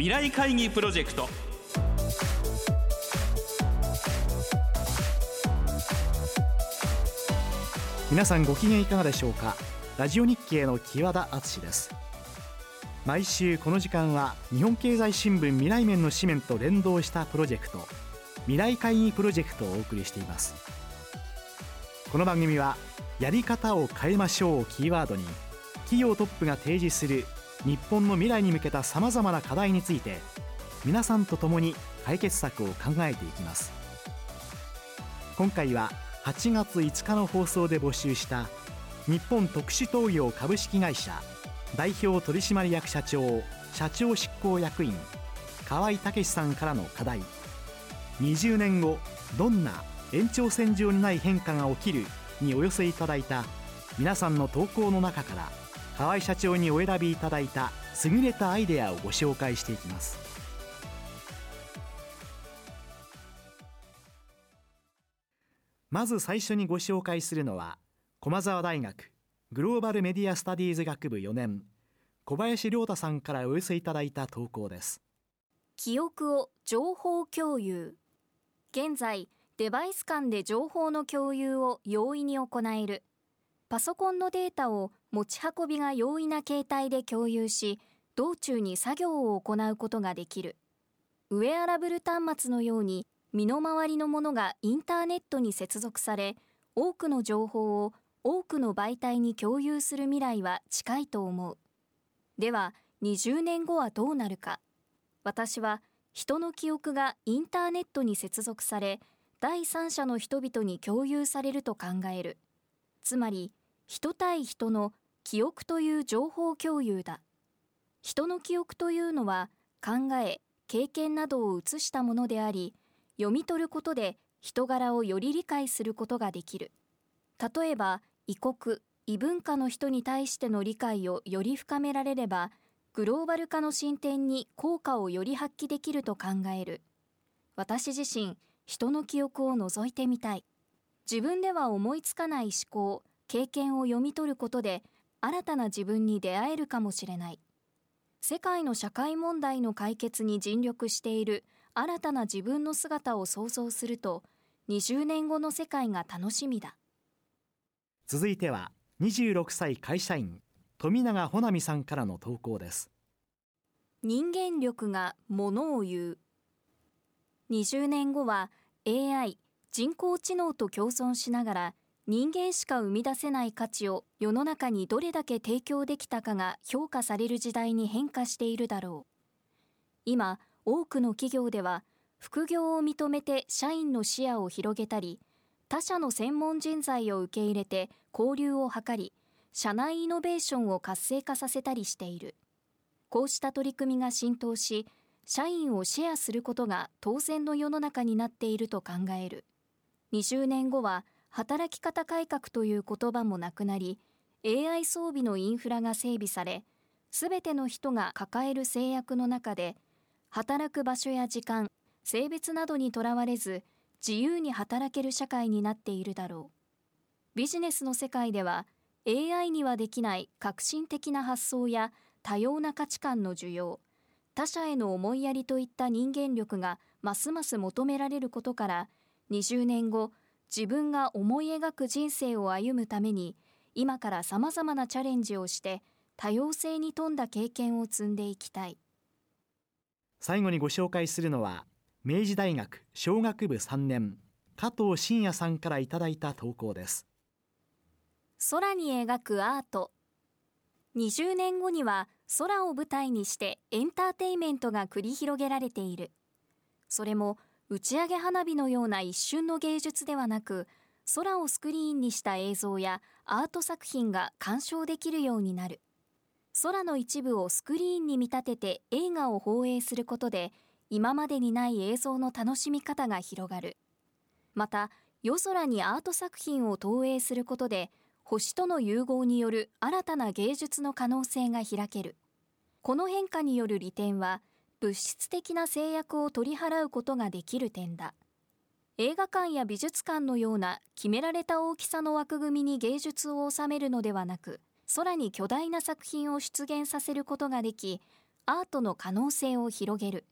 未来会議プロジェクト。皆さんご機嫌いかがでしょうか？ラジオ日経の木和田敦です。毎週この時間は日本経済新聞未来面の紙面と連動したプロジェクト未来会議プロジェクトをお送りしています。この番組はやり方を変えましょうをキーワードに企業トップが提示する日本の未来に向けたさまざまな課題について皆さんと共に解決策を考えていきます。今回は8月5日の放送で募集した日本特殊東洋株式会社代表取締役社長社長執行役員河合武さんからの課題。20年後どんな延長線上にない変化が起きるにお寄せいただいた皆さんの投稿の中から河合社長にお選びいただいた優れたアイデアをご紹介していきます。まず最初にご紹介するのは駒澤大学グローバルメディアスタディーズ学部4年小林亮太さんからお寄せいただいた投稿です。記憶を情報共有。現在デバイス間で情報の共有を容易に行える。パソコンのデータを持ち運びが容易な携帯で共有し道中に作業を行うことができる。ウェアラブル端末のように身の回りのものがインターネットに接続され多くの情報を多くの媒体に共有する未来は近いと思う。では20年後はどうなるか。私は人の記憶がインターネットに接続され第三者の人々に共有されると考える。つまり人対人の記憶という情報共有だ。人の記憶というのは考え経験などを移したものであり読み取ることで人柄をより理解することができる。例えば異国異文化の人に対しての理解をより深められればグローバル化の進展に効果をより発揮できると考える。私自身人の記憶を覗いてみたい。自分では思いつかない思考経験を読み取ることで新たな自分に出会えるかもしれない。世界の社会問題の解決に尽力している新たな自分の姿を想像すると20年後の世界が楽しみだ。続いては26歳会社員富永穂波さんからの投稿です。人間力がものを言う。20年後は AI 人工知能と共存しながら人間しか生み出せない価値を世の中にどれだけ提供できたかが評価される時代に変化しているだろう。今多くの企業では副業を認めて社員の視野を広げたり他社の専門人材を受け入れて交流を図り社内イノベーションを活性化させたりしている。こうした取り組みが浸透し社員をシェアすることが当然の世の中になっていると考える。20年後は働き方改革という言葉もなくなり AI 装備のインフラが整備されすべての人が抱える制約の中で働く場所や時間性別などにとらわれず自由に働ける社会になっているだろう。ビジネスの世界では AI にはできない革新的な発想や多様な価値観の需要他者への思いやりといった人間力がますます求められることから20年後自分が思い描く人生を歩むために今からさまざまなチャレンジをして多様性に富んだ経験を積んでいきたい。最後にご紹介するのは明治大学商学部3年加藤真也さんからいただいた投稿です。空に描くアート。20年後には空を舞台にしてエンターテイメントが繰り広げられている。それも打ち上げ花火のような一瞬の芸術ではなく空をスクリーンにした映像やアート作品が鑑賞できるようになる。空の一部をスクリーンに見立てて映画を放映することで今までにない映像の楽しみ方が広がる。また夜空にアート作品を投影することで星との融合による新たな芸術の可能性が開ける。この変化による利点は物質的な制約を取り払うことができる点だ。映画館や美術館のような決められた大きさの枠組みに芸術を収めるのではなく空に巨大な作品を出現させることができアートの可能性を広げる。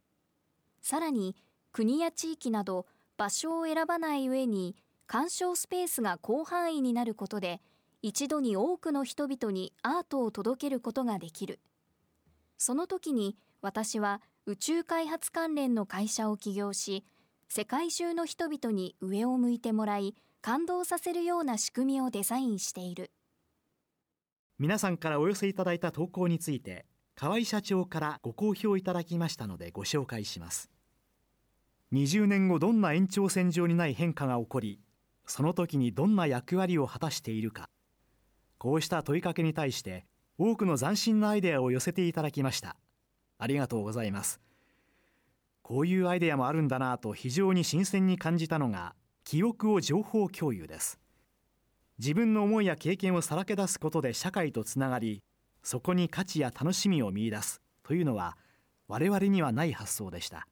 さらに国や地域など場所を選ばない上に鑑賞スペースが広範囲になることで一度に多くの人々にアートを届けることができる。その時に私は宇宙開発関連の会社を起業し世界中の人々に上を向いてもらい感動させるような仕組みをデザインしている。皆さんからお寄せいただいた投稿について河合社長からご好評いただきましたのでご紹介します。20年後どんな延長線上にない変化が起こりその時にどんな役割を果たしているか。こうした問いかけに対して多くの斬新なアイデアを寄せていただきました。ありがとうございます。こういうアイデアもあるんだなと非常に新鮮に感じたのが記憶を情報共有です。自分の思いや経験をさらけ出すことで社会とつながりそこに価値や楽しみを見出すというのは我々にはない発想でした。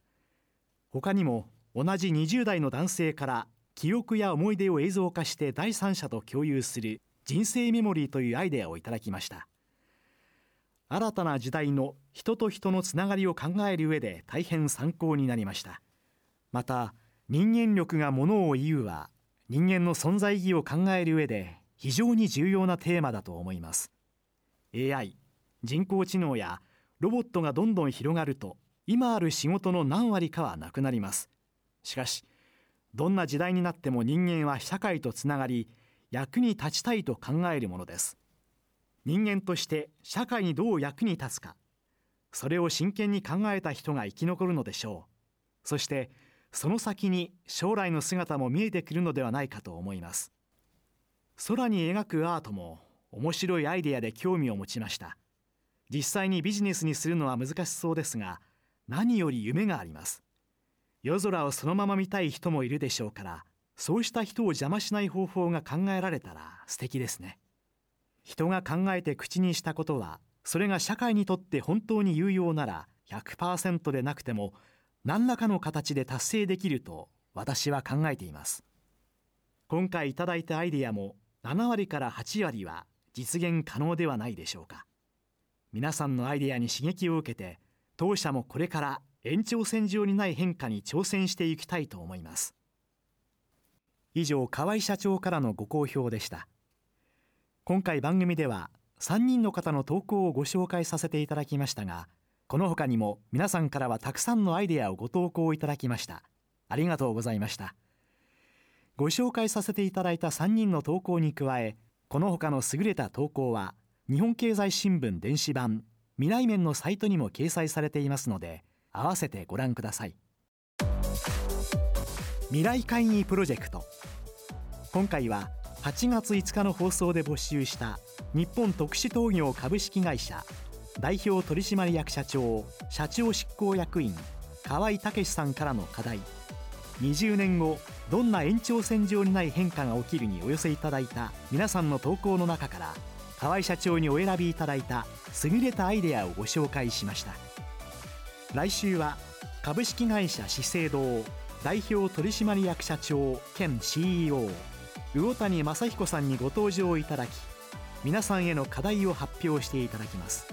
他にも同じ20代の男性から記憶や思い出を映像化して第三者と共有する人生メモリーというアイデアをいただきました。新たな時代の人と人のつながりを考える上で大変参考になりました。また人間力がものを言うは人間の存在意義を考える上で非常に重要なテーマだと思います。AI 人工知能やロボットがどんどん広がると今ある仕事の何割かはなくなります。しかしどんな時代になっても人間は社会とつながり役に立ちたいと考えるものです。人間として社会にどう役に立つかそれを真剣に考えた人が生き残るのでしょう。そしてその先に将来の姿も見えてくるのではないかと思います。空に描くアートも面白いアイデアで興味を持ちました。実際にビジネスにするのは難しそうですが何より夢があります。夜空をそのまま見たい人もいるでしょうからそうした人を邪魔しない方法が考えられたら素敵ですね。人が考えて口にしたことはそれが社会にとって本当に有用なら100%でなくても何らかの形で達成できると私は考えています。今回いただいたアイデアも7割から8割は実現可能ではないでしょうか。皆さんのアイデアに刺激を受けて当社もこれから延長線上にない変化に挑戦していきたいと思います。以上河合社長からのご好評でした。今回番組では3人の方の投稿をご紹介させていただきましたがこの他にも皆さんからはたくさんのアイデアをご投稿いただきました。ありがとうございました。ご紹介させていただいた3人の投稿に加えこの他の優れた投稿は日本経済新聞電子版未来面のサイトにも掲載されていますので合わせてご覧ください。未来会議プロジェクト。今回は8月5日の放送で募集した日本特殊陶業株式会社代表取締役社長社長執行役員河合武さんからの課題。20年後どんな延長線上にない変化が起きるにお寄せいただいた皆さんの投稿の中から河合社長にお選びいただいた優れたアイデアをご紹介しました。来週は株式会社資生堂代表取締役社長兼 CEO 魚谷正彦さんにご登場いただき皆さんへの課題を発表していただきます。